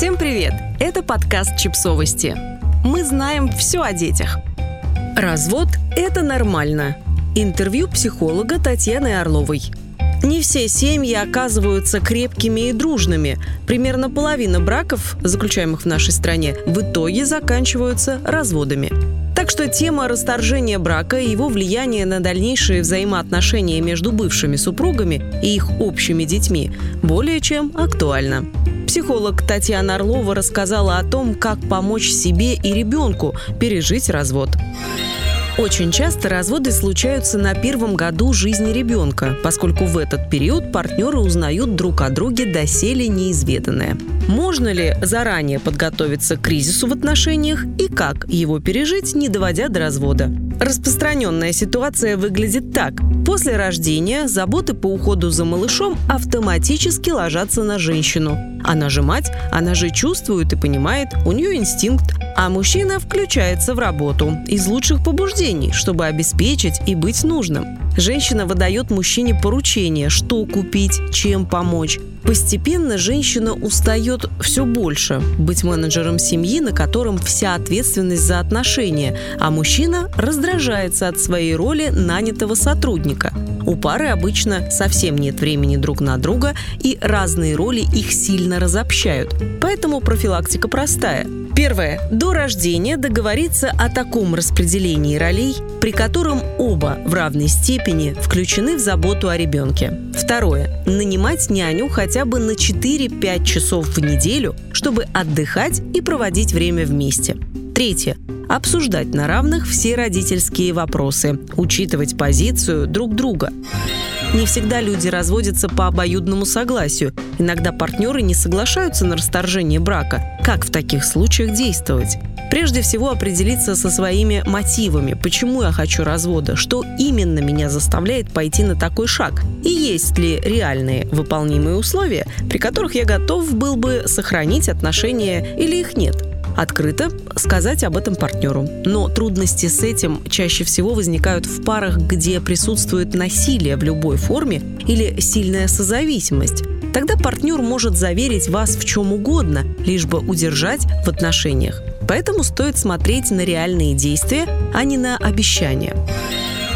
Всем привет! Это подкаст «Чипсовости». Мы знаем все о детях. Развод – это нормально. Интервью психолога Татьяны Орловой. Не все семьи оказываются крепкими и дружными. Примерно половина браков, заключаемых в нашей стране, в итоге заканчиваются разводами. Так что тема расторжения брака и его влияния на дальнейшие взаимоотношения между бывшими супругами и их общими детьми более чем актуальна. Психолог Татьяна Орлова рассказала о том, как помочь себе и ребенку пережить развод. Очень часто разводы случаются на первом году жизни ребенка, поскольку в этот период партнеры узнают друг о друге доселе неизведанное. Можно ли заранее подготовиться к кризису в отношениях и как его пережить, не доводя до развода? Распространенная ситуация выглядит так. После рождения заботы по уходу за малышом автоматически ложатся на женщину. Она же мать, она же чувствует и понимает, у нее инстинкт, а мужчина включается в работу из лучших побуждений, чтобы обеспечить и быть нужным. Женщина выдает мужчине поручение, что купить, чем помочь. Постепенно женщина устает все больше быть менеджером семьи, на котором вся ответственность за отношения, а мужчина раздражается от своей роли нанятого сотрудника. У пары обычно совсем нет времени друг на друга, и разные роли их сильно разобщают. Поэтому профилактика простая – Первое. До рождения договориться о таком распределении ролей, при котором оба в равной степени включены в заботу о ребенке. Второе. Нанимать няню хотя бы на 4-5 часов в неделю, чтобы отдыхать и проводить время вместе. Третье обсуждать на равных все родительские вопросы, учитывать позицию друг друга. Не всегда люди разводятся по обоюдному согласию. Иногда партнеры не соглашаются на расторжение брака. Как в таких случаях действовать? Прежде всего определиться со своими мотивами, почему я хочу развода, что именно меня заставляет пойти на такой шаг, и есть ли реальные выполнимые условия, при которых я готов был бы сохранить отношения или их нет открыто сказать об этом партнеру. Но трудности с этим чаще всего возникают в парах, где присутствует насилие в любой форме или сильная созависимость. Тогда партнер может заверить вас в чем угодно, лишь бы удержать в отношениях. Поэтому стоит смотреть на реальные действия, а не на обещания.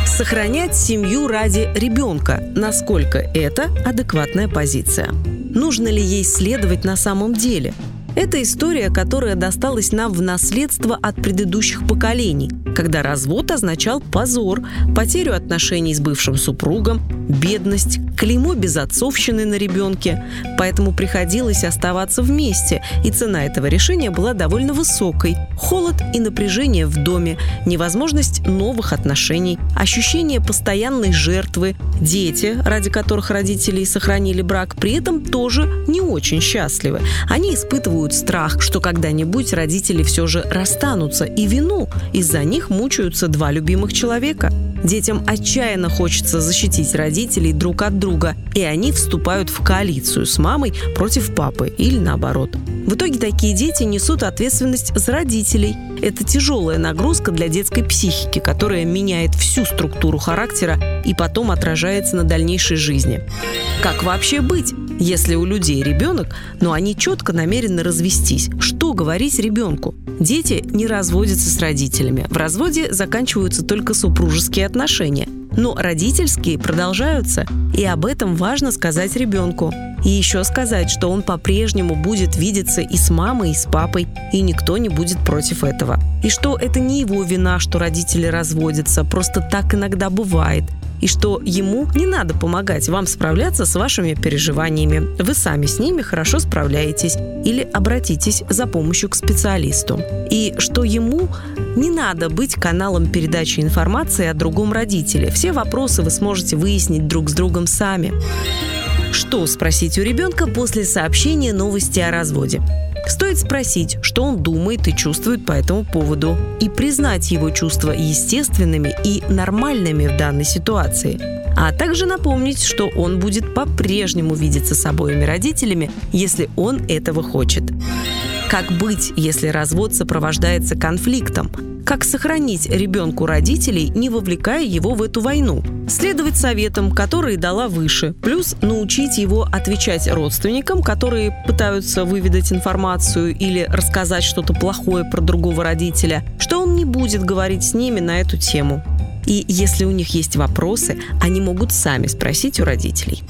Сохранять семью ради ребенка. Насколько это адекватная позиция? Нужно ли ей следовать на самом деле? Это история, которая досталась нам в наследство от предыдущих поколений, когда развод означал позор, потерю отношений с бывшим супругом, бедность, клеймо безотцовщины на ребенке. Поэтому приходилось оставаться вместе, и цена этого решения была довольно высокой. Холод и напряжение в доме, невозможность новых отношений, ощущение постоянной жертвы, дети, ради которых родители сохранили брак, при этом тоже не очень счастливы. Они испытывают страх, что когда-нибудь родители все же расстанутся, и вину. Из-за них мучаются два любимых человека. Детям отчаянно хочется защитить родителей друг от друга, и они вступают в коалицию с мамой против папы или наоборот. В итоге такие дети несут ответственность за родителей. Это тяжелая нагрузка для детской психики, которая меняет всю структуру характера и потом отражается на дальнейшей жизни. Как вообще быть? Если у людей ребенок, но они четко намерены развестись, что говорить ребенку? Дети не разводятся с родителями. В разводе заканчиваются только супружеские отношения. Но родительские продолжаются, и об этом важно сказать ребенку. И еще сказать, что он по-прежнему будет видеться и с мамой, и с папой, и никто не будет против этого. И что это не его вина, что родители разводятся, просто так иногда бывает и что ему не надо помогать вам справляться с вашими переживаниями. Вы сами с ними хорошо справляетесь или обратитесь за помощью к специалисту. И что ему не надо быть каналом передачи информации о другом родителе. Все вопросы вы сможете выяснить друг с другом сами. Что спросить у ребенка после сообщения новости о разводе? Стоит спросить, что он думает и чувствует по этому поводу, и признать его чувства естественными и нормальными в данной ситуации. А также напомнить, что он будет по-прежнему видеться с обоими родителями, если он этого хочет. Как быть, если развод сопровождается конфликтом? Как сохранить ребенку родителей, не вовлекая его в эту войну. Следовать советам, которые дала выше, плюс научить его отвечать родственникам, которые пытаются выведать информацию или рассказать что-то плохое про другого родителя, что он не будет говорить с ними на эту тему. И если у них есть вопросы, они могут сами спросить у родителей.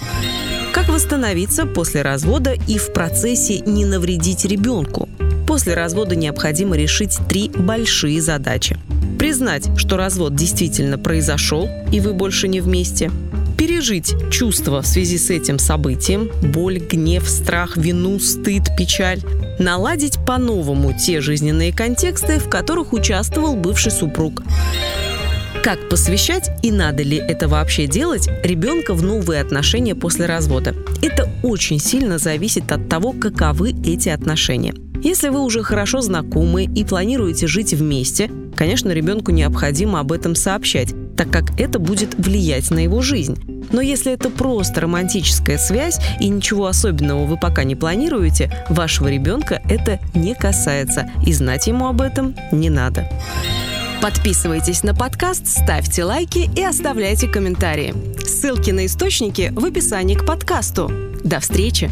Как восстановиться после развода и в процессе не навредить ребенку? После развода необходимо решить три большие задачи. Признать, что развод действительно произошел, и вы больше не вместе. Пережить чувства в связи с этим событием – боль, гнев, страх, вину, стыд, печаль. Наладить по-новому те жизненные контексты, в которых участвовал бывший супруг. Как посвящать и надо ли это вообще делать ребенка в новые отношения после развода? Это очень сильно зависит от того, каковы эти отношения. Если вы уже хорошо знакомы и планируете жить вместе, конечно, ребенку необходимо об этом сообщать, так как это будет влиять на его жизнь. Но если это просто романтическая связь и ничего особенного вы пока не планируете, вашего ребенка это не касается, и знать ему об этом не надо. Подписывайтесь на подкаст, ставьте лайки и оставляйте комментарии. Ссылки на источники в описании к подкасту. До встречи!